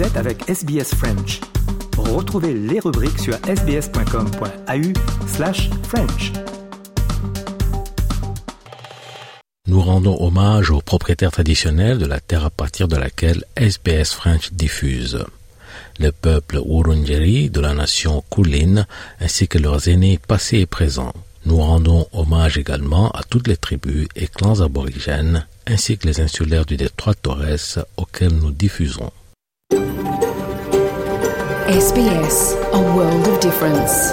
Vous êtes avec SBS French. Retrouvez les rubriques sur sbs.com.au slash French. Nous rendons hommage aux propriétaires traditionnels de la terre à partir de laquelle SBS French diffuse. Le peuple Wurundjeri de la nation Kulin ainsi que leurs aînés passés et présents. Nous rendons hommage également à toutes les tribus et clans aborigènes ainsi que les insulaires du détroit Torres auxquels nous diffusons. SBS, a world of difference.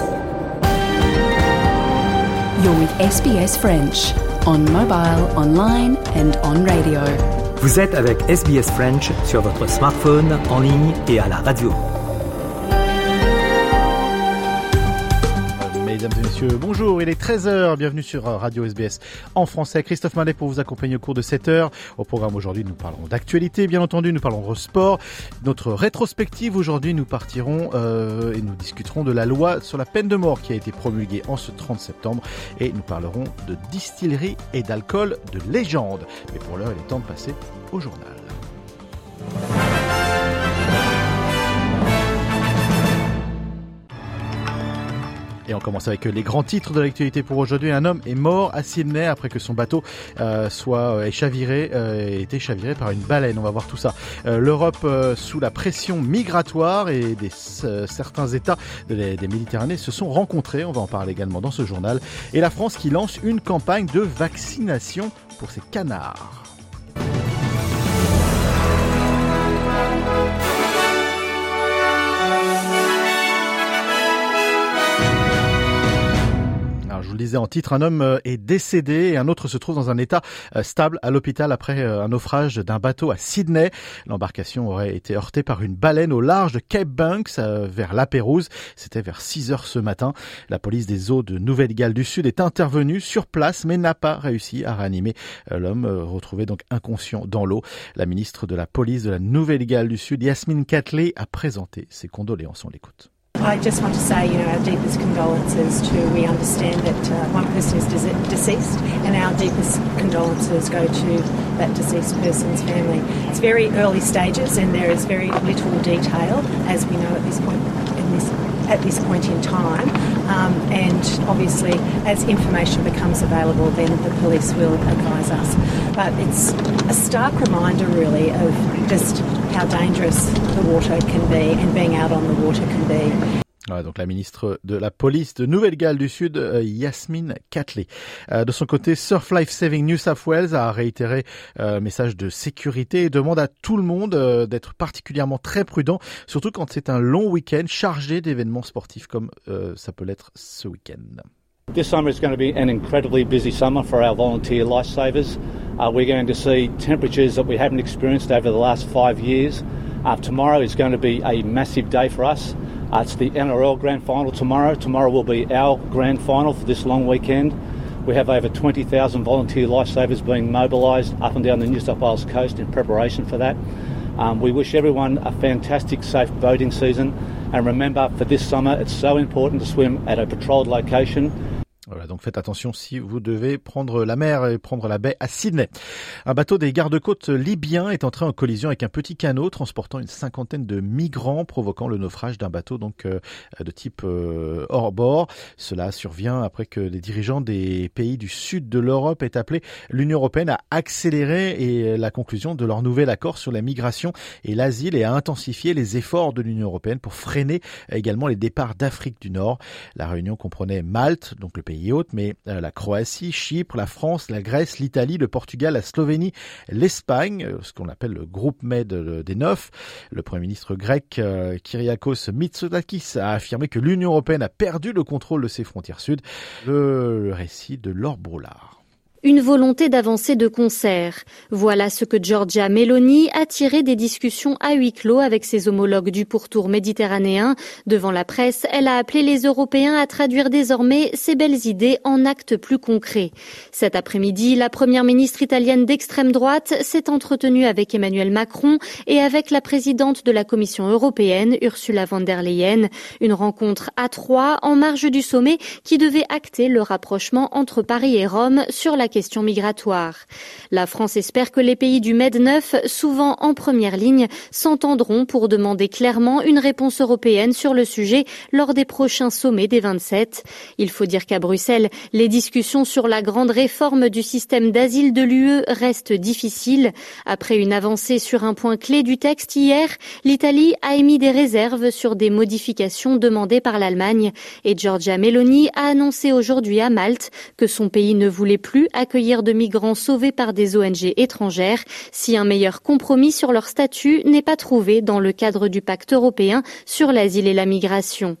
You're with SBS French on mobile, online and on radio. Vous êtes avec SBS French sur votre smartphone, en ligne et à la radio. Mesdames et messieurs, bonjour, il est 13h, bienvenue sur Radio SBS en français. Christophe Mallet pour vous accompagner au cours de 7 heures. Au programme aujourd'hui, nous parlerons d'actualité, bien entendu, nous parlerons de sport. Notre rétrospective aujourd'hui, nous partirons euh, et nous discuterons de la loi sur la peine de mort qui a été promulguée en ce 30 septembre et nous parlerons de distillerie et d'alcool de légende. Mais pour l'heure, il est temps de passer au journal. Et on commence avec les grands titres de l'actualité pour aujourd'hui. Un homme est mort à Sydney après que son bateau euh, soit euh, chaviré, euh, par une baleine. On va voir tout ça. Euh, L'Europe euh, sous la pression migratoire et des, euh, certains États de, des Méditerranées se sont rencontrés. On va en parler également dans ce journal. Et la France qui lance une campagne de vaccination pour ses canards. Le disais en titre, un homme euh, est décédé et un autre se trouve dans un état euh, stable à l'hôpital après euh, un naufrage d'un bateau à Sydney. L'embarcation aurait été heurtée par une baleine au large de Cape Banks vers La Pérouse. C'était vers 6 heures ce matin. La police des eaux de Nouvelle-Galles du Sud est intervenue sur place mais n'a pas réussi à réanimer l'homme retrouvé donc inconscient dans l'eau. La ministre de la police de la Nouvelle-Galles du Sud, Yasmine Catley, a présenté ses condoléances. On l'écoute. I just want to say, you know, our deepest condolences to, we understand that uh, one person is de- deceased, and our deepest condolences go to that deceased person's family. It's very early stages, and there is very little detail, as we know at this point in this at this point in time. Um, and obviously, as information becomes available, then the police will advise us. But it's a stark reminder, really, of just how dangerous the water can be and being out on the water can be. Voilà, donc la ministre de la police de Nouvelle-Galles du Sud, euh, Yasmine Catley. Euh, de son côté, Surf Life Saving New South Wales a réitéré euh, un message de sécurité et demande à tout le monde euh, d'être particulièrement très prudent, surtout quand c'est un long week-end chargé d'événements sportifs comme euh, ça peut l'être ce week-end. This summer is going to be an incredibly busy summer for our volunteer lifesavers. Uh, we're going to see temperatures that we haven't experienced over the last five years. Uh, tomorrow is going to be a massive day for us. Uh, it's the NRL Grand Final tomorrow. Tomorrow will be our Grand Final for this long weekend. We have over 20,000 volunteer lifesavers being mobilised up and down the New South Wales coast in preparation for that. Um, we wish everyone a fantastic, safe boating season. And remember, for this summer, it's so important to swim at a patrolled location. Voilà, donc faites attention si vous devez prendre la mer et prendre la baie à Sydney. Un bateau des gardes-côtes libyens est entré en collision avec un petit canot transportant une cinquantaine de migrants, provoquant le naufrage d'un bateau donc euh, de type euh, hors bord. Cela survient après que les dirigeants des pays du sud de l'Europe aient appelé l'Union européenne à accélérer et la conclusion de leur nouvel accord sur la migration et l'asile et à intensifier les efforts de l'Union européenne pour freiner également les départs d'Afrique du Nord. La réunion comprenait Malte, donc le pays mais euh, la Croatie, Chypre, la France, la Grèce, l'Italie, le Portugal, la Slovénie, l'Espagne, euh, ce qu'on appelle le groupe Med euh, des neuf. Le Premier ministre grec Kyriakos Mitsotakis a affirmé que l'Union européenne a perdu le contrôle de ses frontières sud. Le récit de Laure Broulard. Une volonté d'avancer de concert. Voilà ce que Giorgia Meloni a tiré des discussions à huis clos avec ses homologues du pourtour méditerranéen. Devant la presse, elle a appelé les Européens à traduire désormais ces belles idées en actes plus concrets. Cet après-midi, la première ministre italienne d'extrême droite s'est entretenue avec Emmanuel Macron et avec la présidente de la Commission européenne, Ursula von der Leyen. Une rencontre à trois en marge du sommet qui devait acter le rapprochement entre Paris et Rome sur la question question migratoire. La France espère que les pays du Med 9, souvent en première ligne, s'entendront pour demander clairement une réponse européenne sur le sujet lors des prochains sommets des 27. Il faut dire qu'à Bruxelles, les discussions sur la grande réforme du système d'asile de l'UE restent difficiles. Après une avancée sur un point clé du texte hier, l'Italie a émis des réserves sur des modifications demandées par l'Allemagne et Giorgia Meloni a annoncé aujourd'hui à Malte que son pays ne voulait plus accueillir de migrants sauvés par des ONG étrangères si un meilleur compromis sur leur statut n'est pas trouvé dans le cadre du pacte européen sur l'asile et la migration.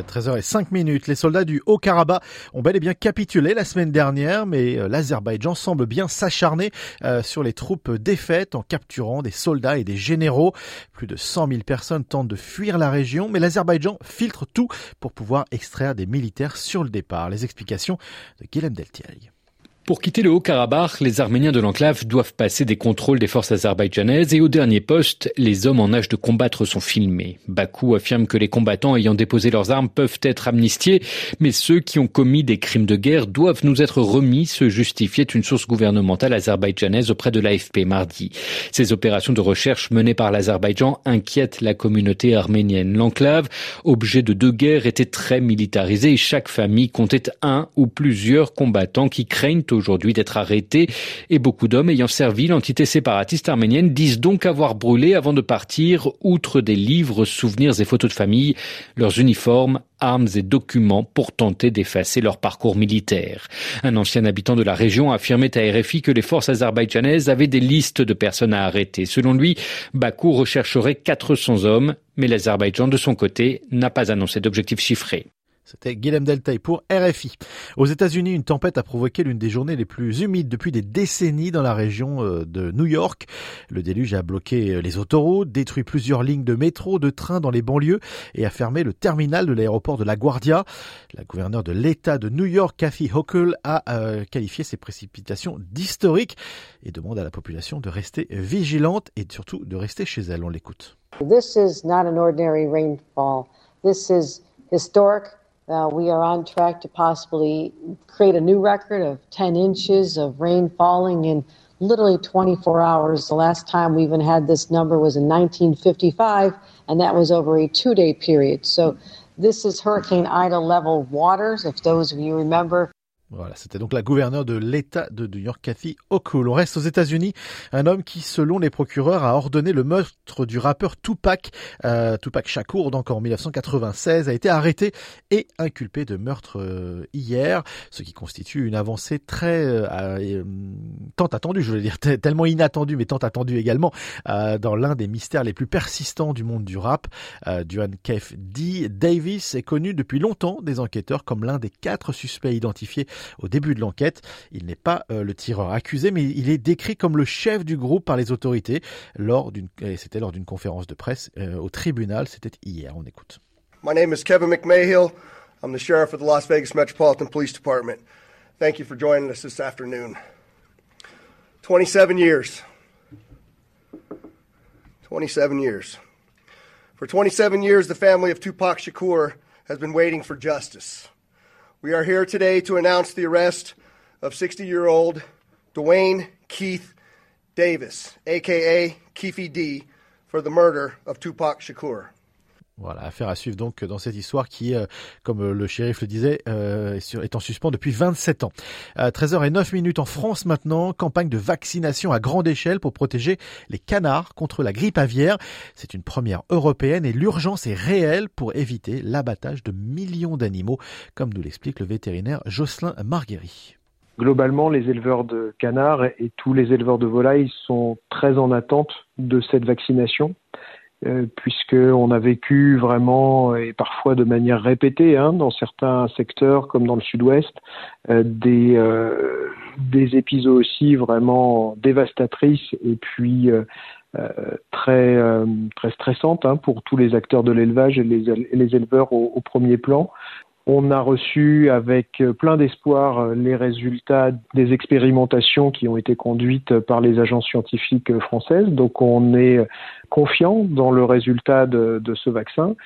13h05 minutes. Les soldats du Haut-Karabakh ont bel et bien capitulé la semaine dernière, mais euh, l'Azerbaïdjan semble bien s'acharner euh, sur les troupes défaites en capturant des soldats et des généraux. Plus de 100 000 personnes tentent de fuir la région, mais l'Azerbaïdjan filtre tout pour pouvoir extraire des militaires sur le départ. Les explications de Guilhem Deltiaille. Pour quitter le Haut-Karabakh, les Arméniens de l'enclave doivent passer des contrôles des forces azerbaïdjanaises et au dernier poste, les hommes en âge de combattre sont filmés. Bakou affirme que les combattants ayant déposé leurs armes peuvent être amnistiés, mais ceux qui ont commis des crimes de guerre doivent nous être remis, se justifiait une source gouvernementale azerbaïdjanaise auprès de l'AFP mardi. Ces opérations de recherche menées par l'Azerbaïdjan inquiètent la communauté arménienne. L'enclave, objet de deux guerres, était très militarisée et chaque famille comptait un ou plusieurs combattants qui craignent aujourd'hui d'être arrêtés et beaucoup d'hommes ayant servi l'entité séparatiste arménienne disent donc avoir brûlé avant de partir, outre des livres, souvenirs et photos de famille, leurs uniformes, armes et documents pour tenter d'effacer leur parcours militaire. Un ancien habitant de la région affirmait à RFI que les forces azerbaïdjanaises avaient des listes de personnes à arrêter. Selon lui, Bakou rechercherait 400 hommes, mais l'Azerbaïdjan de son côté n'a pas annoncé d'objectif chiffré. C'était Guillaume Deltay pour RFI. Aux États-Unis, une tempête a provoqué l'une des journées les plus humides depuis des décennies dans la région euh, de New York. Le déluge a bloqué euh, les autoroutes, détruit plusieurs lignes de métro, de train dans les banlieues et a fermé le terminal de l'aéroport de LaGuardia. La gouverneure de l'État de New York, Kathy Hochul, a euh, qualifié ces précipitations d'historiques et demande à la population de rester vigilante et surtout de rester chez elle. On l'écoute. This is not an ordinary rainfall. This is historic. Uh, we are on track to possibly create a new record of 10 inches of rain falling in literally 24 hours. The last time we even had this number was in 1955, and that was over a two day period. So this is Hurricane Ida level waters. If those of you remember, Voilà, c'était donc la gouverneure de l'État de New York, Kathy Hochul. On reste aux États-Unis. Un homme qui, selon les procureurs, a ordonné le meurtre du rappeur Tupac, euh, Tupac Shakur, donc en 1996, a été arrêté et inculpé de meurtre euh, hier, ce qui constitue une avancée très euh, euh tant attendue, je veux dire tellement inattendue, mais tant attendue également dans l'un des mystères les plus persistants du monde du rap. Duane Kef D. Davis est connu depuis longtemps des enquêteurs comme l'un des quatre suspects identifiés au début de l'enquête. Il n'est pas euh, le tireur accusé, mais il est décrit comme le chef du groupe par les autorités. Lors d'une, c'était lors d'une conférence de presse euh, au tribunal. C'était hier. On écoute. My name is Kevin McMahill. I'm the sheriff of the Las Vegas Metropolitan Police Department. Thank you for joining us this afternoon. 27 years. 27 years. For 27 years, the family of Tupac Shakur has been waiting for justice. We are here today to announce the arrest of 60 year old Dwayne Keith Davis, aka Keefy D, for the murder of Tupac Shakur. Voilà, affaire à suivre donc dans cette histoire qui, euh, comme euh, le shérif le disait, euh, est en suspens depuis 27 ans. 13h09 minutes en France maintenant, campagne de vaccination à grande échelle pour protéger les canards contre la grippe aviaire. C'est une première européenne et l'urgence est réelle pour éviter l'abattage de millions d'animaux, comme nous l'explique le vétérinaire Jocelyn Marguerite. Globalement, les éleveurs de canards et tous les éleveurs de volailles sont très en attente de cette vaccination puisqu'on a vécu vraiment et parfois de manière répétée hein, dans certains secteurs comme dans le sud-ouest euh, des, euh, des épisodes aussi vraiment dévastatrices et puis très très stressantes hein, pour tous les acteurs de l'élevage et les éleveurs au, premier plan. On a reçu avec plein d'espoir les résultats des expérimentations qui ont été conduites par les agences scientifiques françaises. Donc on est confiant dans le résultat de, ce vaccin.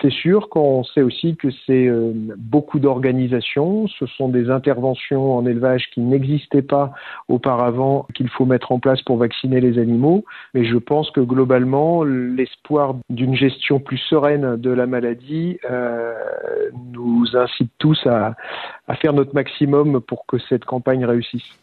C'est sûr qu'on sait aussi que c'est euh, beaucoup d'organisations, ce sont des interventions en élevage qui n'existaient pas auparavant, qu'il faut mettre en place pour vacciner les animaux, mais je pense que globalement, l'espoir d'une gestion plus sereine de la maladie euh, nous incite tous à faire notre maximum pour que cette campagne réussisse.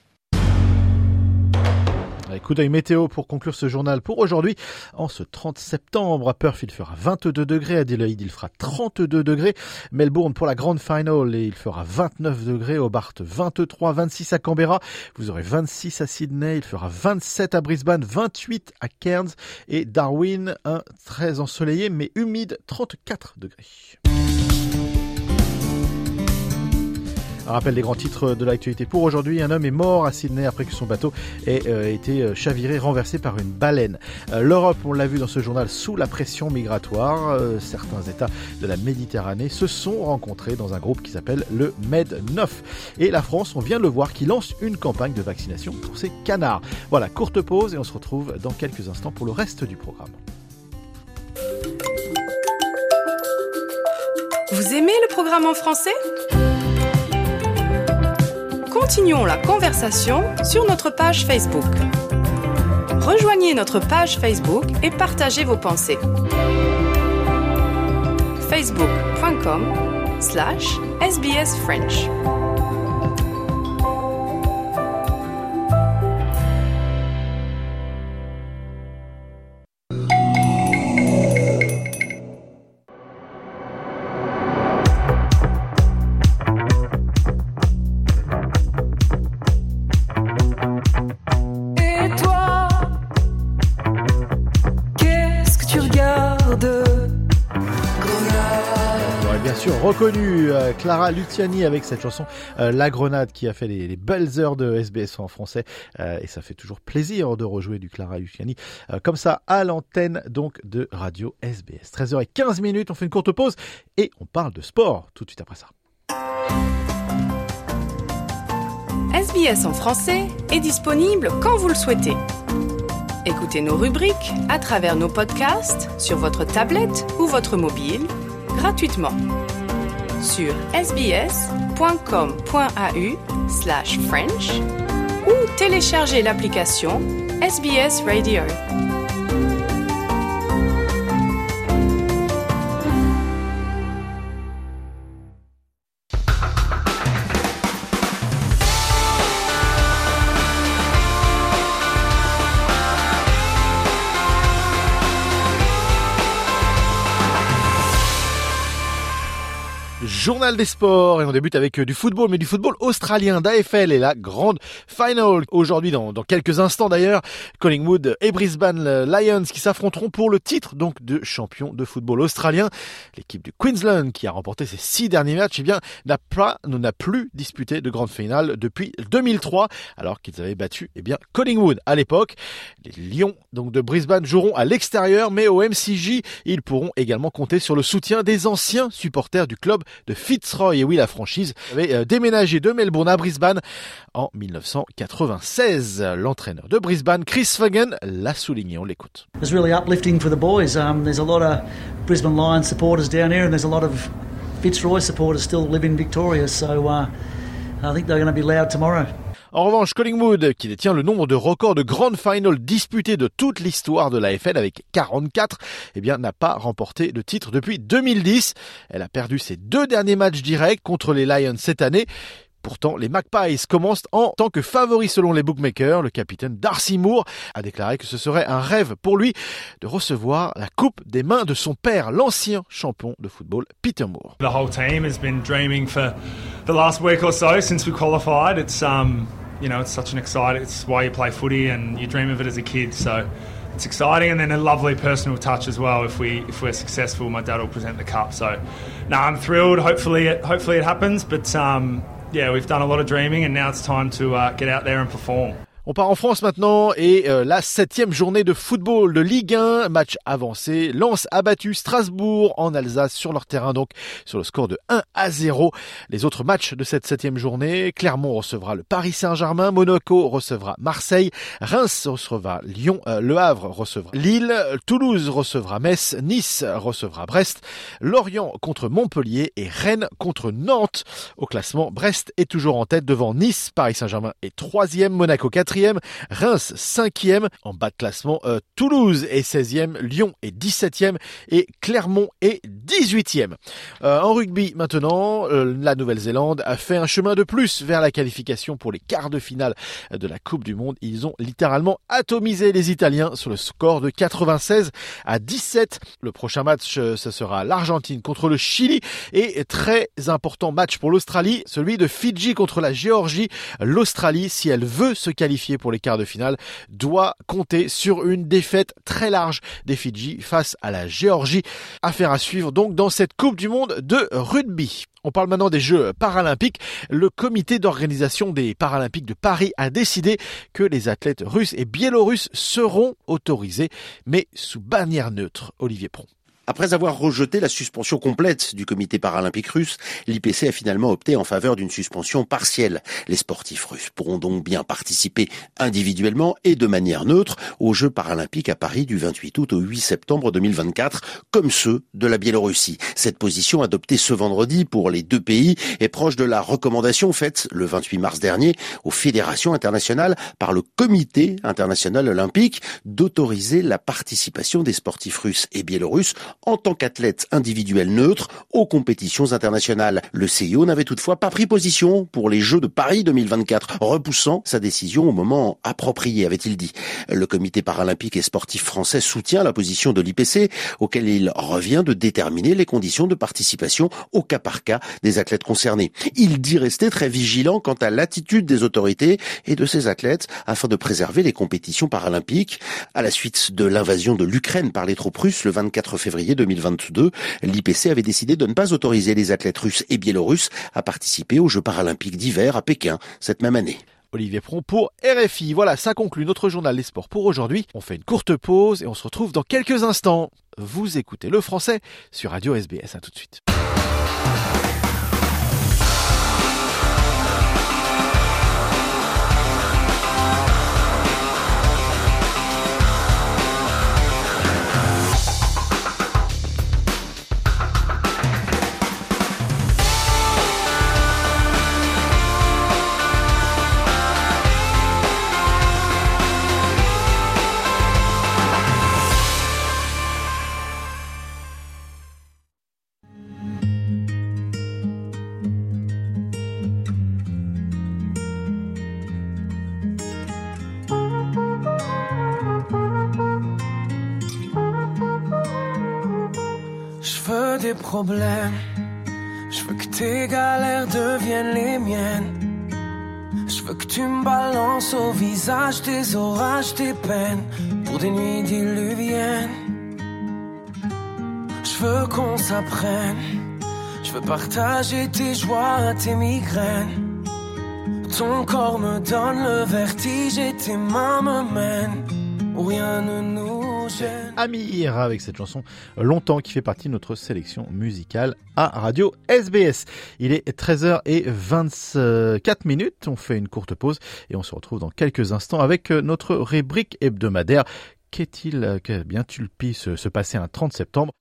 Coup d'œil météo pour conclure ce journal pour aujourd'hui. En ce 30 septembre, à Perth, il fera 22 degrés. À Adelaide, il fera 32 degrés. Melbourne pour la grande finale et il fera 29 degrés. Hobart, 23, 26 à Canberra. Vous aurez 26 à Sydney. Il fera 27 à Brisbane, 28 à Cairns et Darwin, un très ensoleillé mais humide, 34 degrés. Un rappel des grands titres de l'actualité pour aujourd'hui. Un homme est mort à Sydney après que son bateau ait euh, été euh, chaviré, renversé par une baleine. Euh, L'Europe, on l'a vu dans ce journal, sous la pression migratoire. certains États de la Méditerranée se sont rencontrés dans un groupe qui s'appelle le Med 9. Et la France, on vient de le voir, qui lance une campagne de vaccination pour ses canards. Voilà, courte pause et on se retrouve dans quelques instants pour le reste du programme. Vous aimez le programme en français? Continuons la conversation sur notre page Facebook. Rejoignez notre page Facebook et partagez vos pensées. facebook.com slash sbsfrench. Euh, Clara Luciani avec cette chanson euh, La Grenade qui a fait les, belles heures de SBS en français euh, et ça fait toujours plaisir de rejouer du Clara Luciani comme ça à l'antenne donc de Radio SBS. 13h15 minutes, on fait une courte pause et on parle de sport tout de suite après ça. SBS en français est disponible quand vous le souhaitez. Écoutez nos rubriques à travers nos podcasts sur votre tablette ou votre mobile gratuitement sur sbs.com.au slash French ou téléchargez l'application SBS Radio. Journal des sports et on débute avec euh, du football, mais du football australien d'AFL et la grande final aujourd'hui dans, quelques instants d'ailleurs. Collingwood et Brisbane Lions qui s'affronteront pour le titre donc de champion de football australien. L'équipe du Queensland qui a remporté ses six derniers matchs, eh bien n'a pas, n'a plus disputé de grande finale depuis 2003 alors qu'ils avaient battu eh bien Collingwood à l'époque. Les Lions donc de Brisbane joueront à l'extérieur, mais au MCJ ils pourront également compter sur le soutien des anciens supporters du club de Fitzroy. Et oui, la franchise avait euh, déménagé de Melbourne à Brisbane en 1996. L'entraîneur de Brisbane, Chris Fagan, l'a souligné. On l'écoute. It's really uplifting for the boys. Um, there's a lot of Brisbane Lions supporters down here, and there's a lot of Fitzroy supporters still live in Victoria. So uh, I think they're going to be loud tomorrow. En revanche, Collingwood, qui détient le nombre de records de grandes finals disputées de toute l'histoire de l'AFL avec 44, eh bien, n'a pas remporté de titre depuis 2010. Elle a perdu ses deux derniers matchs directs contre les Lions cette année. Pourtant, les Magpies commencent en tant que favoris selon les bookmakers. Le capitaine Darcy Moore a déclaré que ce serait un rêve pour lui de recevoir la coupe des mains de son père, l'ancien champion de football Peter Moore. You know, it's such an exciting. It's why you play footy, and you dream of it as a kid. So it's exciting, and then a lovely personal touch as well. If we if we're successful, my dad will present the cup. So, no, I'm thrilled. Hopefully, it, hopefully it happens. But um, yeah, we've done a lot of dreaming, and now it's time to uh, get out there and perform. On part en France maintenant et euh, la septième journée de football de Ligue 1, match avancé. Lens a battu Strasbourg en Alsace sur leur terrain donc sur le score de 1 à 0. Les autres matchs de cette septième journée, Clermont recevra le Paris Saint-Germain, Monaco recevra Marseille, Reims recevra Lyon, euh, Le Havre recevra Lille, Toulouse recevra Metz, Nice recevra Brest, Lorient contre Montpellier et Rennes contre Nantes. Au classement, Brest est toujours en tête devant Nice, Paris Saint-Germain est troisième, Monaco 4 Reims 5e, en bas de classement euh, Toulouse est 16e, Lyon est 17e et Clermont est 18e. Euh, en rugby maintenant, euh, la Nouvelle-Zélande a fait un chemin de plus vers la qualification pour les quarts de finale de la Coupe du Monde. Ils ont littéralement atomisé les Italiens sur le score de 96 à 17. Le prochain match, ce sera l'Argentine contre le Chili et très important match pour l'Australie, celui de Fidji contre la Géorgie. L'Australie, si elle veut se qualifier pour les quarts de finale doit compter sur une défaite très large des Fidji face à la Géorgie. Affaire à suivre donc dans cette Coupe du Monde de rugby. On parle maintenant des Jeux paralympiques. Le comité d'organisation des Paralympiques de Paris a décidé que les athlètes russes et biélorusses seront autorisés, mais sous bannière neutre. Olivier Pron. Après avoir rejeté la suspension complète du comité paralympique russe, l'IPC a finalement opté en faveur d'une suspension partielle. Les sportifs russes pourront donc bien participer individuellement et de manière neutre aux Jeux paralympiques à Paris du 28 août au 8 septembre 2024, comme ceux de la Biélorussie. Cette position adoptée ce vendredi pour les deux pays est proche de la recommandation faite le 28 mars dernier aux fédérations internationales par le comité international olympique d'autoriser la participation des sportifs russes et biélorusses en tant qu'athlète individuel neutre aux compétitions internationales. Le CIO n'avait toutefois pas pris position pour les Jeux de Paris 2024, repoussant sa décision au moment approprié, avait-il dit. Le comité paralympique et sportif français soutient la position de l'IPC, auquel il revient de déterminer les conditions de participation au cas par cas des athlètes concernés. Il dit rester très vigilant quant à l'attitude des autorités et de ces athlètes afin de préserver les compétitions paralympiques. À la suite de l'invasion de l'Ukraine par les troupes russes le 24 février 2022, l'IPC avait décidé de ne pas autoriser les athlètes russes et biélorusses à participer aux Jeux paralympiques d'hiver à Pékin cette même année. Olivier Pron pour RFI. Voilà, ça conclut notre journal des sports pour aujourd'hui. On fait une courte pause et on se retrouve dans quelques instants. Vous écoutez le français sur Radio SBS. À tout de suite. Je veux que tes galères deviennent les miennes. Je veux que tu me balances au visage tes orages, tes peines pour des nuits diluviennes. Je veux qu'on s'apprenne. Je veux partager tes joies, tes migraines. Ton corps me donne le vertige et tes mains me mènent rien ne nous Amir avec cette chanson longtemps qui fait partie de notre sélection musicale à Radio SBS. Il est 13h24 minutes. On fait une courte pause et on se retrouve dans quelques instants avec notre rubrique hebdomadaire. Qu'est-il, que bien tu pu se, se passer un 30 septembre?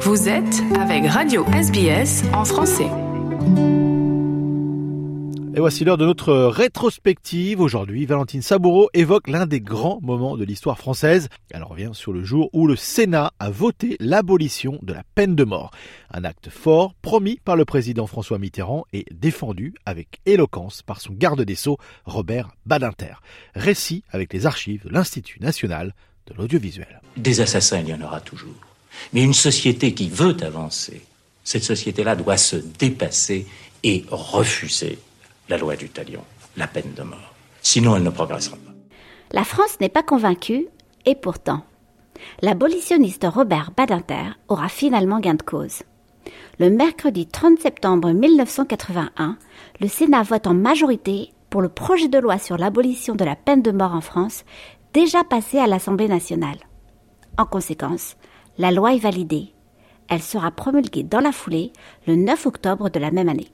Vous êtes avec Radio SBS en français. Et voici l'heure de notre rétrospective. Aujourd'hui, Valentine Saboureau évoque l'un des grands moments de l'histoire française. Elle revient sur le jour où le Sénat a voté l'abolition de la peine de mort. Un acte fort promis par le président François Mitterrand et défendu avec éloquence par son garde des Sceaux, Robert Badinter. Récit avec les archives de l'Institut national de l'audiovisuel. Des assassins, il y en aura toujours. Mais une société qui veut avancer, cette société-là doit se dépasser et refuser la loi du talion, la peine de mort. Sinon, elle ne progressera pas. La France n'est pas convaincue, et pourtant, l'abolitionniste Robert Badinter aura finalement gain de cause. Le mercredi 30 septembre 1981, le Sénat vote en majorité pour le projet de loi sur l'abolition de la peine de mort en France, déjà passé à l'Assemblée nationale. En conséquence, la loi est validée. Elle sera promulguée dans la foulée le 9 octobre de la même année.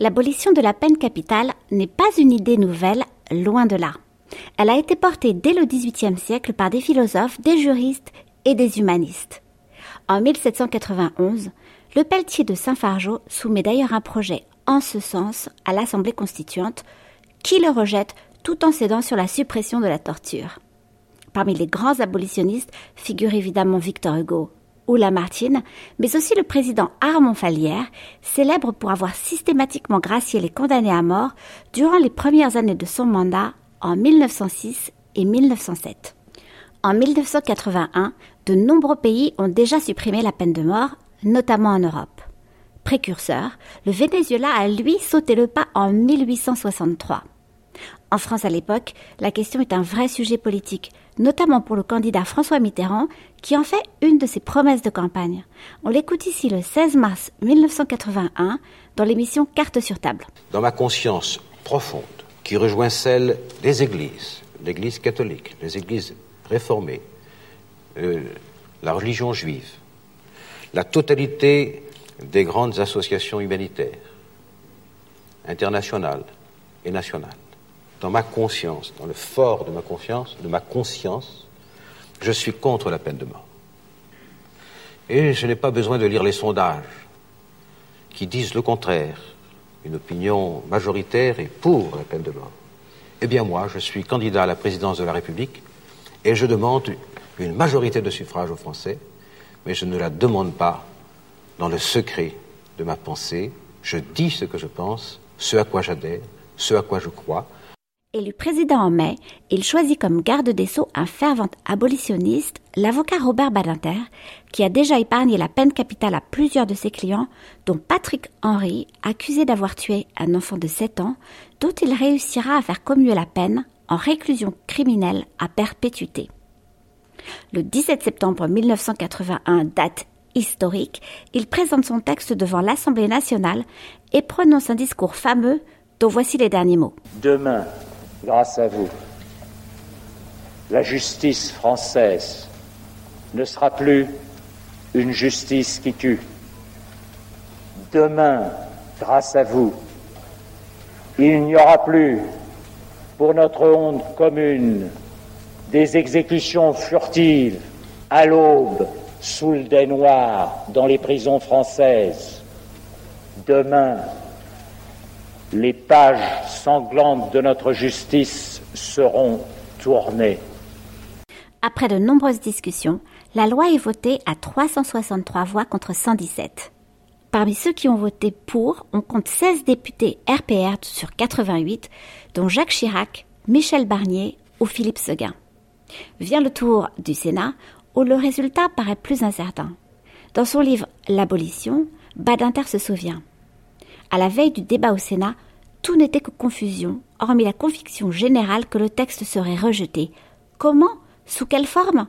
L'abolition de la peine capitale n'est pas une idée nouvelle, loin de là. Elle a été portée dès le XVIIIe siècle par des philosophes, des juristes et des humanistes. En 1791, le Pelletier de Saint-Fargeau soumet d'ailleurs un projet en ce sens à l'Assemblée constituante, qui le rejette tout en cédant sur la suppression de la torture. Parmi les grands abolitionnistes figurent évidemment Victor Hugo ou Lamartine, mais aussi le président Armand Fallière, célèbre pour avoir systématiquement gracié les condamnés à mort durant les premières années de son mandat en 1906 et 1907. En 1981, de nombreux pays ont déjà supprimé la peine de mort, notamment en Europe. Précurseur, le Venezuela a lui sauté le pas en 1863. En France à l'époque, la question est un vrai sujet politique, notamment pour le candidat François Mitterrand, qui en fait une de ses promesses de campagne. On l'écoute ici le 16 mars 1981 dans l'émission Carte sur table. Dans ma conscience profonde, qui rejoint celle des églises, l'Église catholique, les églises réformées, euh, la religion juive, la totalité des grandes associations humanitaires, internationales et nationales. Dans ma conscience, dans le fort de ma conscience, de ma conscience, je suis contre la peine de mort. Et je n'ai pas besoin de lire les sondages qui disent le contraire. Une opinion majoritaire est pour la peine de mort. Eh bien moi, je suis candidat à la présidence de la République et je demande une majorité de suffrages aux Français, mais je ne la demande pas dans le secret de ma pensée. Je dis ce que je pense, ce à quoi j'adhère, ce à quoi je crois. Élu président en mai, il choisit comme garde des Sceaux un fervent abolitionniste, l'avocat Robert Badinter, qui a déjà épargné la peine capitale à plusieurs de ses clients, dont Patrick Henry, accusé d'avoir tué un enfant de 7 ans, dont il réussira à faire commuer la peine en réclusion criminelle à perpétuité. Le 17 septembre 1981, date historique, il présente son texte devant l'Assemblée nationale et prononce un discours fameux dont voici les derniers mots. Demain, grâce à vous, la justice française ne sera plus une justice qui tue. Demain, grâce à vous, il n'y aura plus, pour notre honte commune, des exécutions furtives à l'aube sous le dais noir dans les prisons françaises. Demain, les pages sanglantes de notre justice seront tournées. Après de nombreuses discussions, la loi est votée à 363 voix contre 117. Parmi ceux qui ont voté pour, on compte 16 députés RPR sur 88, dont Jacques Chirac, Michel Barnier ou Philippe Seguin. Vient le tour du Sénat, où le résultat paraît plus incertain. Dans son livre L'abolition, Badinter se souvient. À la veille du débat au Sénat, tout n'était que confusion, hormis la conviction générale que le texte serait rejeté. Comment? Sous quelle forme?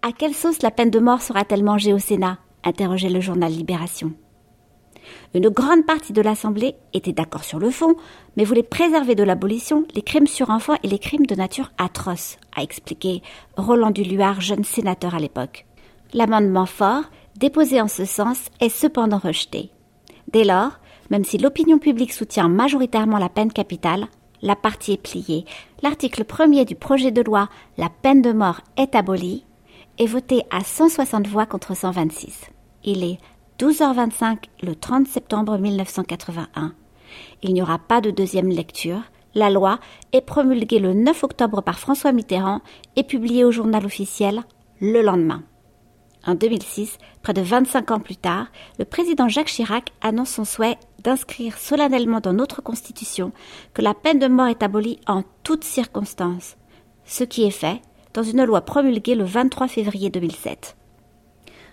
À quelle sauce la peine de mort sera-t-elle mangée au Sénat? interrogeait le journal Libération. Une grande partie de l'Assemblée était d'accord sur le fond, mais voulait préserver de l'abolition les crimes sur enfants et les crimes de nature atroce, a expliqué Roland Duluard, jeune sénateur à l'époque. L'amendement fort, déposé en ce sens, est cependant rejeté. Dès lors, même si l'opinion publique soutient majoritairement la peine capitale, la partie est pliée. L'article premier du projet de loi La peine de mort est abolie est voté à 160 voix contre 126. Il est 12h25 le 30 septembre 1981. Il n'y aura pas de deuxième lecture. La loi est promulguée le 9 octobre par François Mitterrand et publiée au journal officiel le lendemain. En 2006, près de 25 ans plus tard, le président Jacques Chirac annonce son souhait d'inscrire solennellement dans notre Constitution que la peine de mort est abolie en toutes circonstances, ce qui est fait dans une loi promulguée le 23 février 2007.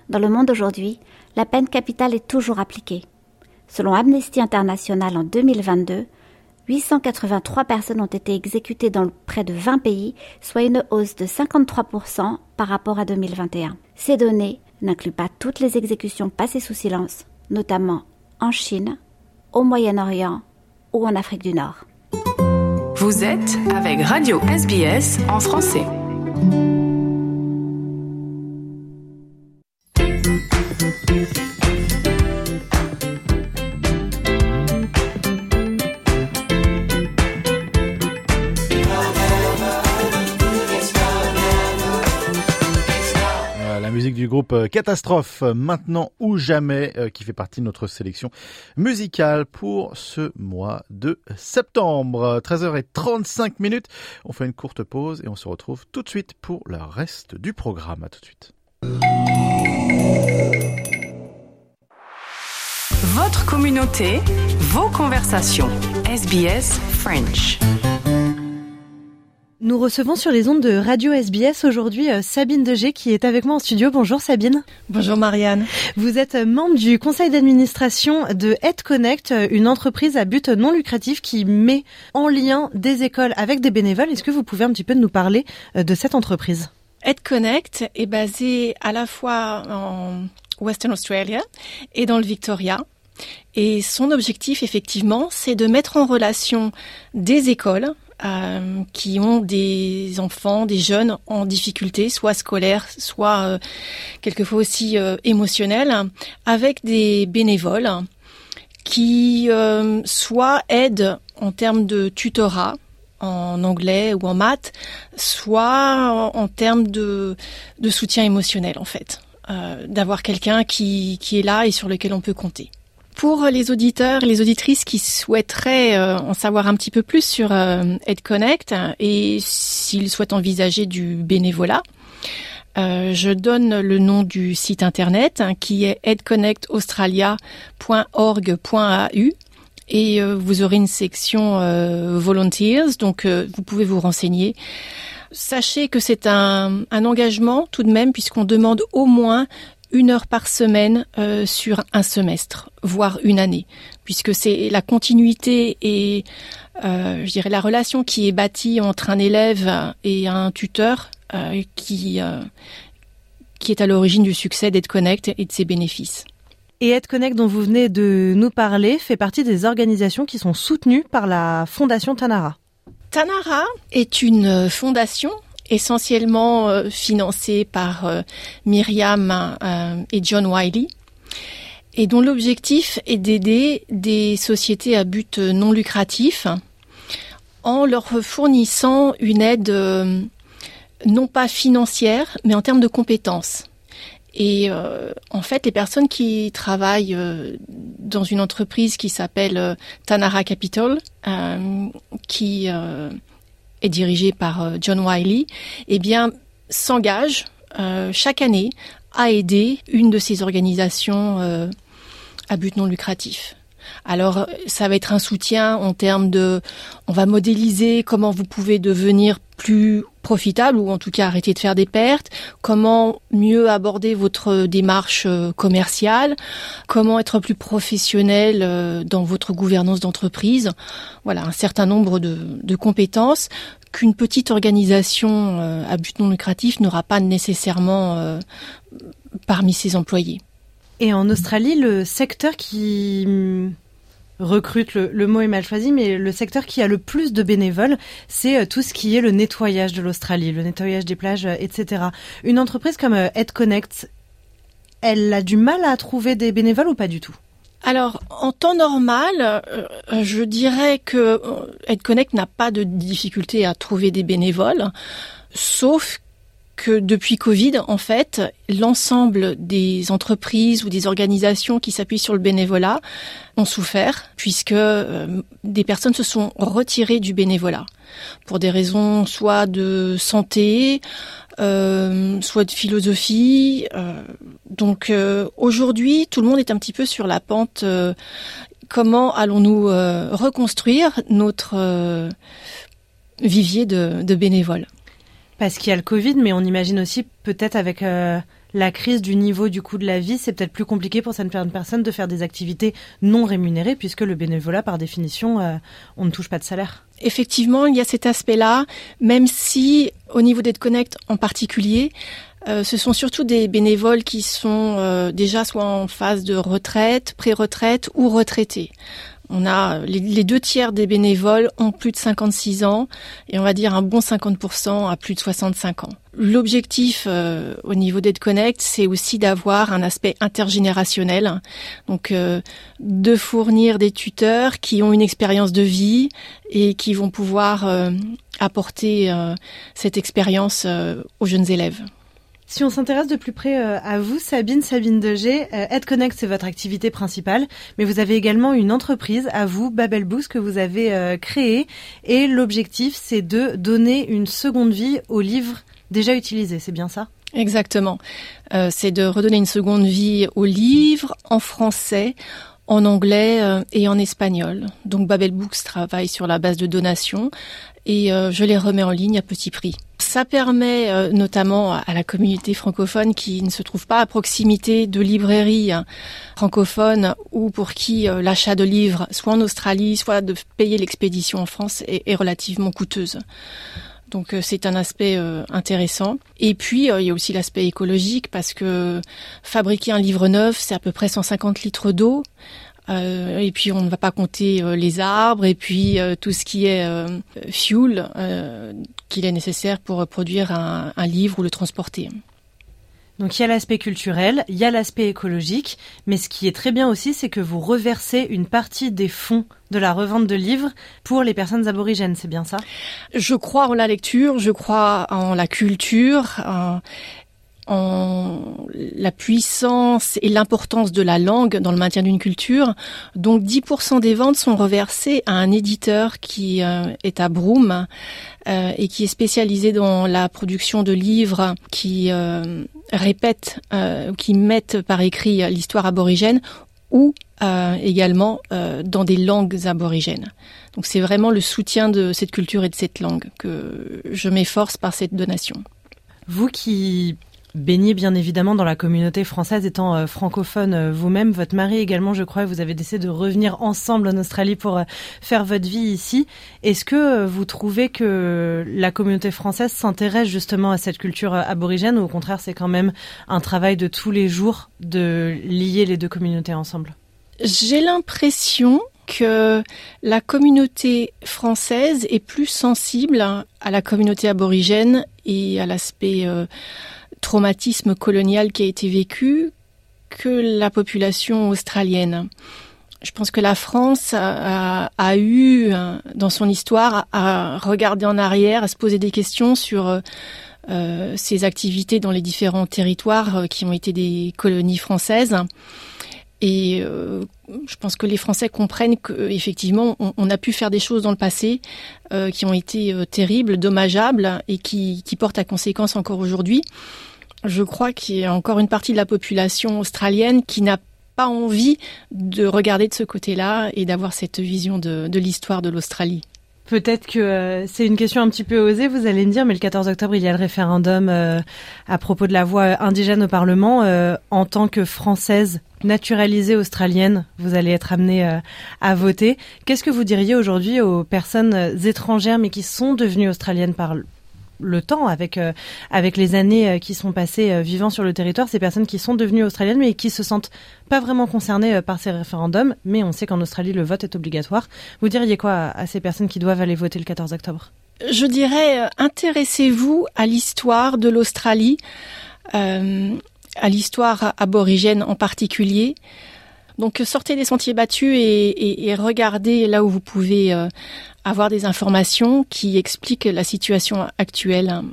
Dans le monde aujourd'hui, la peine capitale est toujours appliquée. Selon Amnesty International en 2022, 883 personnes ont été exécutées dans près de 20 pays, soit une hausse de 53% par rapport à 2021. Ces données n'incluent pas toutes les exécutions passées sous silence, notamment en Chine, au Moyen-Orient ou en Afrique du Nord. Vous êtes avec Radio SBS en français. Groupe euh, Catastrophe, maintenant ou jamais, euh, qui fait partie de notre sélection musicale pour ce mois de septembre. 13h35 minutes. On fait une courte pause et on se retrouve tout de suite pour le reste du programme. À tout de suite. Votre communauté, vos conversations. SBS French. Nous recevons sur les ondes de Radio SBS aujourd'hui euh, Sabine Degé qui est avec moi en studio. Bonjour Sabine. Bonjour Marianne. Vous êtes membre du conseil d'administration de EdConnect, une entreprise à but non lucratif qui met en lien des écoles avec des bénévoles. Est-ce que vous pouvez un petit peu nous parler euh, de cette entreprise? EdConnect est basée à la fois en Western Australia et dans le Victoria. Et son objectif, effectivement, c'est de mettre en relation des écoles euh, qui ont des enfants, des jeunes en difficulté, soit scolaires, soit euh, quelquefois aussi euh, émotionnels, avec des bénévoles qui soit aident en termes de tutorat en anglais ou en maths, soit en, termes de, de, soutien émotionnel en fait, d'avoir quelqu'un qui, qui est là et sur lequel on peut compter. Pour les auditeurs et les auditrices qui souhaiteraient euh, en savoir un petit peu plus sur euh, EdConnect et s'ils souhaitent envisager du bénévolat, euh, je donne le nom du site internet hein, qui est edconnectaustralia.org.au et vous aurez une section volunteers, donc vous pouvez vous renseigner. Sachez que c'est un, un engagement tout de même puisqu'on demande au moins une heure par semaine euh, sur un semestre, voire une année, puisque c'est la continuité et euh, je dirais la relation qui est bâtie entre un élève et un tuteur euh, qui qui est à l'origine du succès d'EdConnect et de ses bénéfices. Et EdConnect dont vous venez de nous parler fait partie des organisations qui sont soutenues par la Fondation Tanara. Tanara est une fondation essentiellement euh, financé par euh, Myriam euh, et John Wiley et dont l'objectif est d'aider des sociétés à but non lucratif en leur fournissant une aide non pas financière, mais en termes de compétences. Et en fait, les personnes qui travaillent dans une entreprise qui s'appelle Tanara Capital, qui est dirigé par euh, John Wiley, eh bien, s'engage euh, chaque année à aider une de ces organisations euh, à but non lucratif. Alors, ça va être un soutien en termes de, on va modéliser comment vous pouvez devenir plus profitable ou en tout cas arrêter de faire des pertes, comment mieux aborder votre démarche euh, commerciale, comment être plus professionnel euh, dans votre gouvernance d'entreprise? Voilà, un certain nombre de, de compétences qu'une petite organisation euh, à but non lucratif n'aura pas nécessairement parmi ses employés. Et en Australie, le secteur qui recrute, le, mot est mal choisi, mais le secteur qui a le plus de bénévoles, c'est euh, tout ce qui est le nettoyage de l'Australie, le nettoyage des plages, euh, etc. Une entreprise comme euh, EdConnect, elle a du mal à trouver des bénévoles ou pas du tout? Alors, en temps normal, je dirais que EdConnect n'a pas de difficulté à trouver des bénévoles, sauf que depuis Covid, en fait, l'ensemble des entreprises ou des organisations qui s'appuient sur le bénévolat ont souffert puisque euh, des personnes se sont retirées du bénévolat pour des raisons soit de santé, euh, soit de philosophie. Euh, donc aujourd'hui, tout le monde est un petit peu sur la pente. comment allons-nous reconstruire notre vivier de bénévoles? Parce qu'il y a le Covid, mais on imagine aussi peut-être avec euh, la crise du niveau du coût de la vie, c'est peut-être plus compliqué pour certaines personnes de faire des activités non rémunérées, puisque le bénévolat, par définition, euh, on ne touche pas de salaire. Effectivement, il y a cet aspect-là, même si au niveau d'EdConnect en particulier, Euh, ce sont surtout des bénévoles qui sont déjà soit en phase de retraite, pré-retraite ou retraités. On a les, deux tiers des bénévoles ont plus de 56 ans et on va dire un bon 50% à plus de 65 ans. L'objectif euh, au niveau d'EdConnect, c'est aussi d'avoir un aspect intergénérationnel, donc euh, de fournir des tuteurs qui ont une expérience de vie et qui vont pouvoir euh, apporter cette expérience aux jeunes élèves. Si on s'intéresse de plus près euh, à vous, Sabine, Sabine Degé, euh, EdConnect, c'est votre activité principale, mais vous avez également une entreprise à vous, Babel Boost, que vous avez euh, créée, et l'objectif, c'est de donner une seconde vie aux livres déjà utilisés, c'est bien ça? Exactement. c'est de redonner une seconde vie aux livres en français, en anglais et en espagnol. Donc Babel Books travaille sur la base de donations et je les remets en ligne à petit prix. Ça permet euh, notamment à la communauté francophone qui ne se trouve pas à proximité de librairies hein, francophones ou pour qui euh, l'achat de livres, soit en Australie, soit de payer l'expédition en France, est, relativement coûteuse. Donc euh, c'est un aspect intéressant. Et puis il y a aussi l'aspect écologique parce que fabriquer un livre neuf, c'est à peu près 150 litres d'eau. Euh, et puis on ne va pas compter euh, les arbres et puis euh, tout ce qui est fuel qu'il est nécessaire pour produire un livre ou le transporter. Donc il y a l'aspect culturel, il y a l'aspect écologique, mais ce qui est très bien aussi, c'est que vous reversez une partie des fonds de la revente de livres pour les personnes aborigènes, c'est bien ça? Je crois en la lecture, je crois en la culture, en la puissance et l'importance de la langue dans le maintien d'une culture. Donc 10% des ventes sont reversées à un éditeur qui euh, est à Broome euh, et qui est spécialisé dans la production de livres qui euh, répètent, qui mettent par écrit l'histoire aborigène ou également dans des langues aborigènes. Donc c'est vraiment le soutien de cette culture et de cette langue que je m'efforce par cette donation. Vous qui baignez bien évidemment dans la communauté française étant euh, francophone euh, vous-même. Votre mari également, je crois, vous avez décidé de revenir ensemble en Australie pour euh, faire votre vie ici. Est-ce que vous trouvez que la communauté française s'intéresse justement à cette culture aborigène ou au contraire c'est quand même un travail de tous les jours de lier les deux communautés ensemble? J'ai l'impression que la communauté française est plus sensible à la communauté aborigène et à l'aspect traumatisme colonial qui a été vécu que la population australienne. Je pense que la France a, eu, dans son histoire, à regarder en arrière, à se poser des questions sur euh, ses activités dans les différents territoires euh, qui ont été des colonies françaises. Et euh, je pense que les Français comprennent qu'effectivement, on, on, a pu faire des choses dans le passé qui ont été terribles, dommageables et qui, qui portent à conséquence encore aujourd'hui. Je crois qu'il y a encore une partie de la population australienne qui n'a pas envie de regarder de ce côté-là et d'avoir cette vision de, l'histoire de l'Australie. Peut-être que euh, c'est une question un petit peu osée, vous allez me dire, mais le 14 octobre, il y a le référendum euh, à propos de la voix indigène au Parlement. Euh, en tant que Française naturalisée australienne, vous allez être amenée à voter. Qu'est-ce que vous diriez aujourd'hui aux personnes étrangères, mais qui sont devenues australiennes par, le temps, avec euh, avec les années euh, qui sont passées euh, vivant sur le territoire, ces personnes qui sont devenues australiennes mais qui se sentent pas vraiment concernées par ces référendums, mais on sait qu'en Australie le vote est obligatoire. Vous diriez quoi à, ces personnes qui doivent aller voter le 14 octobre? Je dirais intéressez-vous à l'histoire de l'Australie, à l'histoire aborigène en particulier. Donc sortez des sentiers battus et, regardez là où vous pouvez avoir des informations qui expliquent la situation actuelle.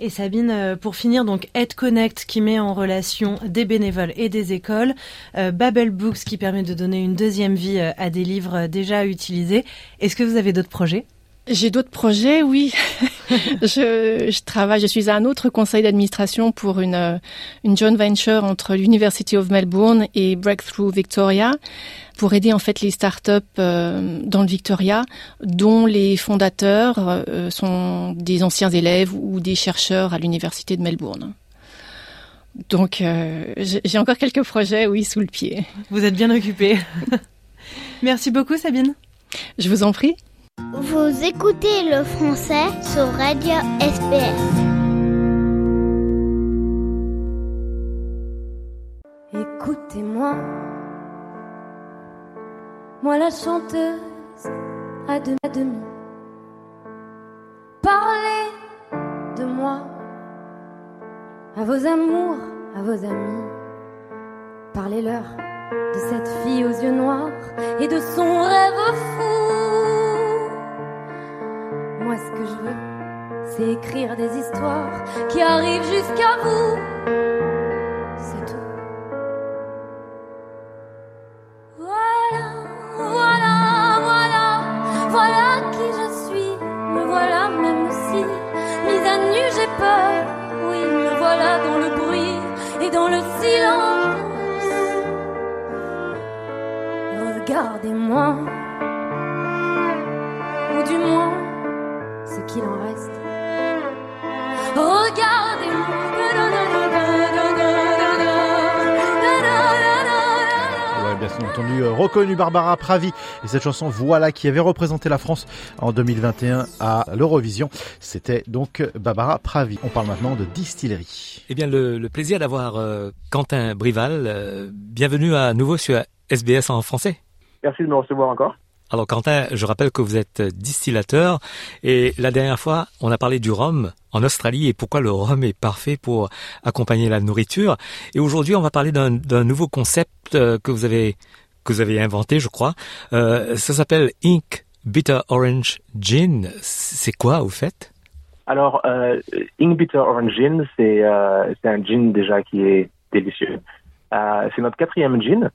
Et Sabine, euh, pour finir, donc EdConnect qui met en relation des bénévoles et des écoles, euh, Babel Books qui permet de donner une deuxième vie euh, à des livres déjà utilisés. Est-ce que vous avez d'autres projets? J'ai d'autres projets, oui. je, je, travaille, je suis à un autre conseil d'administration pour une, une joint venture entre l'University of Melbourne et Breakthrough Victoria pour aider en fait les startups euh, dans le Victoria dont les fondateurs euh, sont des anciens élèves ou des chercheurs à l'université de Melbourne. Donc euh, j'ai encore quelques projets, oui, sous le pied. Vous êtes bien occupée. Merci beaucoup Sabine. Je vous en prie. Vous écoutez le français sur Radio SPS. Écoutez-moi, moi la chanteuse à demi. Parlez de moi à vos amours, à vos amis. Parlez-leur de cette fille aux yeux noirs et de son rêve fou ce que je veux, c'est écrire des histoires qui arrivent jusqu'à vous. Entendu, euh, reconnu Barbara Pravi et cette chanson Voilà qui avait représenté la France en 2021 à l'Eurovision. C'était donc Barbara Pravi. On parle maintenant de distillerie. Eh bien, le, le plaisir d'avoir euh, Quentin Brival. Euh, bienvenue à nouveau sur SBS en français. Merci de me recevoir encore. Alors Quentin, je rappelle que vous êtes distillateur et la dernière fois, on a parlé du rhum en Australie et pourquoi le rhum est parfait pour accompagner la nourriture. Et aujourd'hui, on va parler d'un nouveau concept que vous avez que vous avez inventé, je crois. Euh, ça s'appelle Ink Bitter Orange Gin. C'est quoi au fait? Alors, euh, Ink Bitter Orange Gin, c'est euh, un gin déjà qui est délicieux. C'est notre quatrième gin.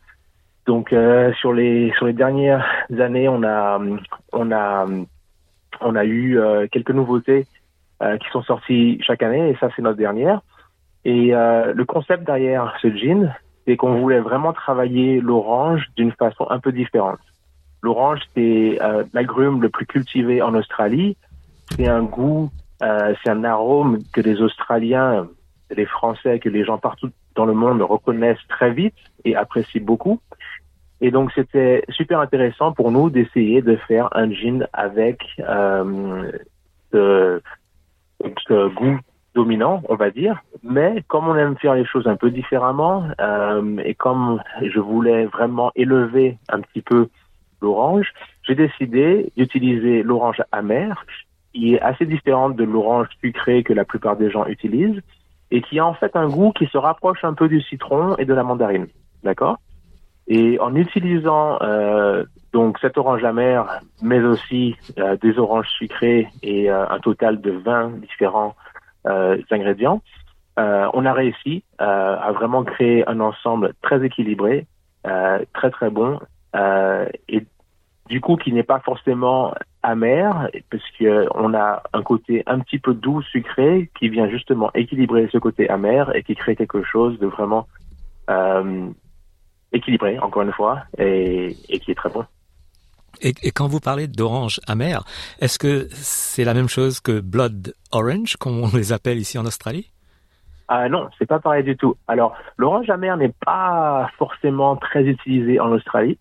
Donc sur les sur les dernières années, on a on a on a eu quelques nouveautés qui sont sorties chaque année et ça c'est notre dernière. Et le concept derrière ce gin, c'est qu'on voulait vraiment travailler l'orange d'une façon un peu différente. L'orange c'est euh, l'agrume le plus cultivé en Australie. C'est un goût, euh, c'est un arôme que les Australiens, les Français, que les gens partout dans le monde reconnaissent très vite et apprécient beaucoup. Et donc c'était super intéressant pour nous d'essayer de faire un gin avec euh, ce, ce, goût dominant, on va dire. Mais comme on aime faire les choses un peu différemment euh, et comme je voulais vraiment élever un petit peu l'orange, j'ai décidé d'utiliser l'orange amère, qui est assez différente de l'orange sucrée que la plupart des gens utilisent et qui a en fait un goût qui se rapproche un peu du citron et de la mandarine. D'accord? Et en utilisant euh, donc cette orange amère, mais aussi euh, des oranges sucrées et euh, un total de 20 différents ingrédients, euh, on a réussi euh, à vraiment créer un ensemble très équilibré, très très bon, et du coup qui n'est pas forcément amer, parce que on a un côté un petit peu doux, sucré, qui vient justement équilibrer ce côté amer et qui crée quelque chose de vraiment équilibré, encore une fois, et, et qui est très bon. Et, et quand vous parlez d'orange amère, est-ce que c'est la même chose que blood orange, comme on les appelle ici en Australie? Ah non, c'est pas pareil du tout. Alors, l'orange amère n'est pas forcément très utilisé en Australie.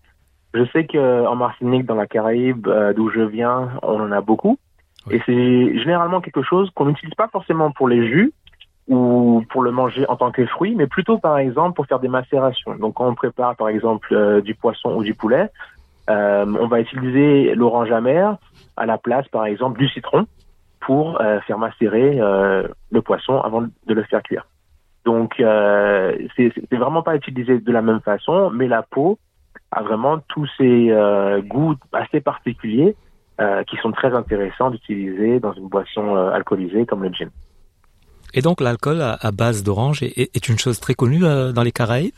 Je sais que en Martinique, dans la Caraïbe, euh, d'où je viens, on en a beaucoup. Oui. Et c'est généralement quelque chose qu'on n'utilise pas forcément pour les jus, ou pour le manger en tant que fruit, mais plutôt par exemple pour faire des macérations. Donc quand on prépare par exemple euh, du poisson ou du poulet, euh, on va utiliser l'orange amère à la place par exemple du citron pour euh, faire macérer euh, le poisson avant de le faire cuire. Donc c'est vraiment pas utilisé de la même façon, mais la peau a vraiment tous ces goûts assez particuliers qui sont très intéressants d'utiliser dans une boisson alcoolisée comme le gin. Et donc l'alcool à, base d'orange est, une chose très connue dans les Caraïbes?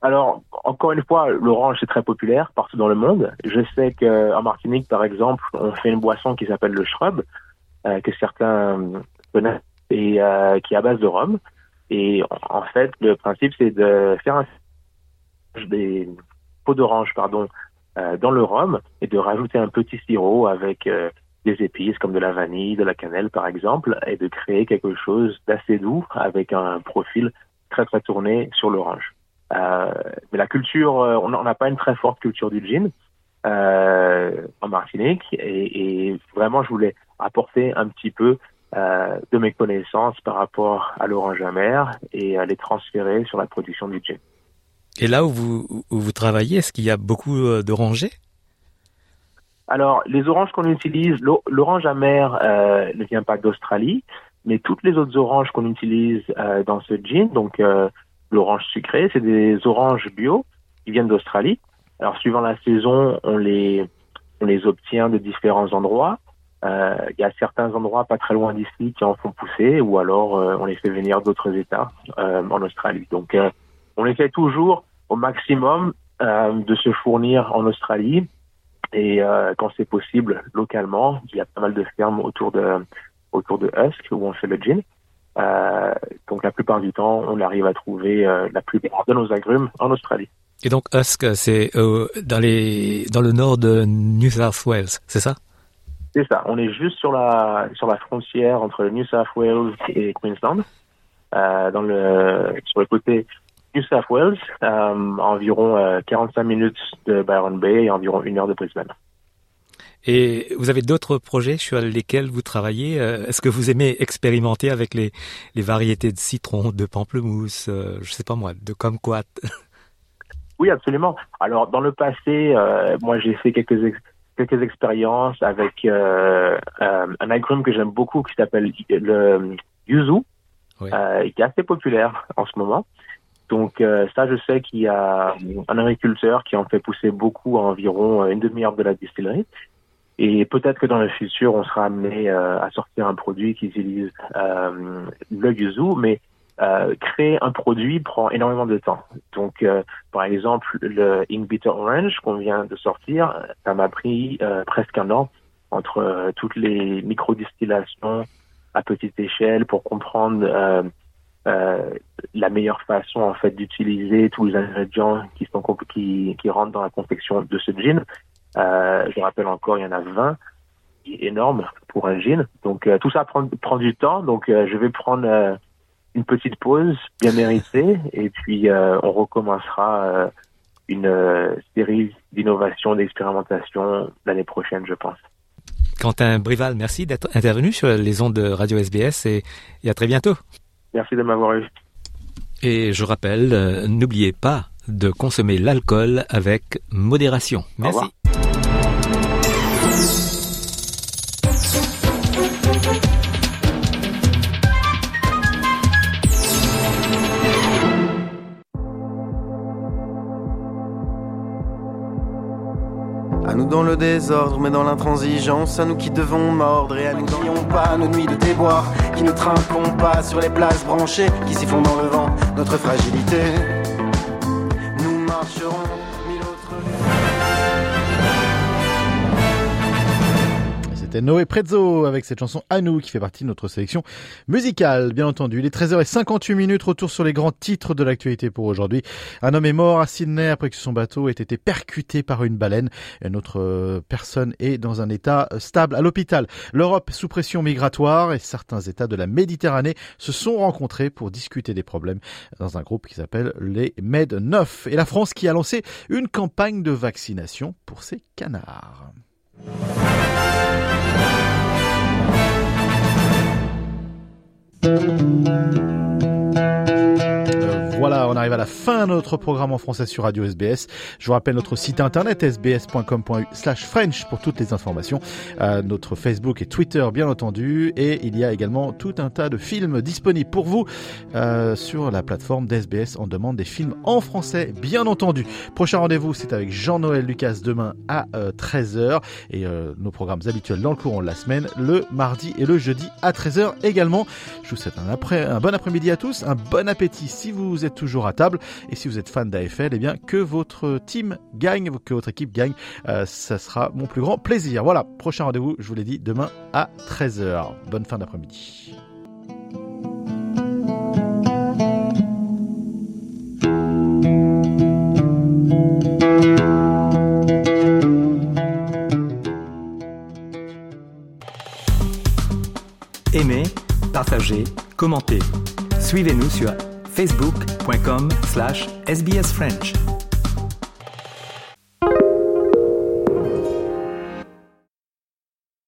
Alors, encore une fois, l'orange c'est très populaire partout dans le monde. Je sais qu'en Martinique, par exemple, on fait une boisson qui s'appelle le shrub, euh, que certains connaissent, et euh, qui est à base de rhum. Et en fait, le principe c'est de faire un des peaux d'orange, pardon, euh, dans le rhum et de rajouter un petit sirop avec des épices comme de la vanille, de la cannelle par exemple, et de créer quelque chose d'assez doux avec un profil très très tourné sur l'orange. Euh, mais la culture, on n'a pas une très forte culture du gin euh, en Martinique, et, et, vraiment je voulais apporter un petit peu euh, de mes connaissances par rapport à l'orange amère et les transférer sur la production du gin. Et là où vous, où vous travaillez, est-ce qu'il y a beaucoup euh, d'orangers? Alors, les oranges qu'on utilise, l'orange amère euh, ne vient pas d'Australie, mais toutes les autres oranges qu'on utilise euh, dans ce gin, donc euh, l'orange sucrée, c'est des oranges bio qui viennent d'Australie. Alors, suivant la saison, on les, on les obtient de différents endroits. Euh, il y a certains endroits pas très loin d'ici qui en font pousser, ou alors on les fait venir d'autres États en Australie. Donc, on essaie toujours au maximum de se fournir en Australie et quand c'est possible localement. Il y a pas mal de fermes autour de autour de Husk où on fait le gin. Euh, donc la plupart du temps, on arrive à trouver euh, la plupart de nos agrumes en Australie. Et donc Husk, c'est euh, dans les dans le nord de New South Wales, c'est ça? C'est ça. On est juste sur la sur la frontière entre New South Wales et Queensland, dans le sur le côté New South Wales, environ 45 minutes de Byron Bay et environ une heure de Brisbane. Et vous avez d'autres projets sur lesquels vous travaillez euh, Est-ce que vous aimez expérimenter avec les, les variétés de citron, de pamplemousse, euh, je sais pas moi, de kumquat? Oui, absolument. Alors, dans le passé, euh, moi, j'ai fait quelques quelques expériences avec un agrume que j'aime beaucoup qui s'appelle le yuzu, qui est assez populaire en ce moment. Donc ça, je sais qu'il y a un agriculteur qui en fait pousser beaucoup à environ une demi-heure de la distillerie. Et peut-être que dans le futur, on sera amené euh, à sortir un produit qui utilise euh, le yuzu, mais euh, créer un produit prend énormément de temps. Donc, euh, par exemple, le Ink Bitter Orange qu'on vient de sortir, ça m'a pris euh, presque un an entre toutes les micro-distillations à petite échelle pour comprendre la meilleure façon en fait d'utiliser tous les ingrédients qui sont qui, qui rentrent dans la confection de ce gin. Euh, je rappelle encore, il y en a 20, énorme pour un gin. Donc euh, tout ça prend, prend, du temps. Donc euh, je vais prendre une petite pause bien méritée et puis on recommencera une série d'innovations, d'expérimentations l'année prochaine, je pense. Quentin Brival, merci d'être intervenu sur les ondes de Radio SBS et, et à très bientôt. Merci de m'avoir eu. Et je rappelle, n'oubliez pas de consommer l'alcool avec modération. Merci. Dans le désordre, mais dans l'intransigeance, à nous qui devons mordre et à nous n'ayons pas nos nuits de déboire, qui ne trinquons pas sur les places branchées, qui font dans le vent, notre fragilité. Nous marcherons C'était Noé Prezzo avec cette chanson à nous qui fait partie de notre sélection musicale, bien entendu. Il est 13h58 minutes, retour sur les grands titres de l'actualité pour aujourd'hui. Un homme est mort à Sydney après que son bateau ait été percuté par une baleine. Une autre euh, personne est dans un état stable à l'hôpital. L'Europe sous pression migratoire et certains États de la Méditerranée se sont rencontrés pour discuter des problèmes dans un groupe qui s'appelle les Med 9. Et la France qui a lancé une campagne de vaccination pour ses canards. Thank you. Voilà, on arrive à la fin de notre programme en français sur Radio SBS. Je vous rappelle notre site internet sbs.com.u slash French pour toutes les informations, euh, notre Facebook et Twitter bien entendu, et il y a également tout un tas de films disponibles pour vous euh, sur la plateforme d'SBS en demande des films en français bien entendu. Prochain rendez-vous c'est avec Jean-Noël Lucas demain à 13h euh, et nos programmes habituels dans le courant de la semaine le mardi et le jeudi à 13h également. Je vous souhaite un, après, un bon après-midi à tous, un bon appétit si vous toujours à table. Et si vous êtes fan d'AFL, eh bien, que votre team gagne, que votre équipe gagne, euh, ça sera mon plus grand plaisir. Voilà, prochain rendez-vous, je vous l'ai dit, demain à 13h. Bonne fin d'après-midi. Aimez, partagez, commentez. Suivez-nous sur facebook.com slash sbsfrench.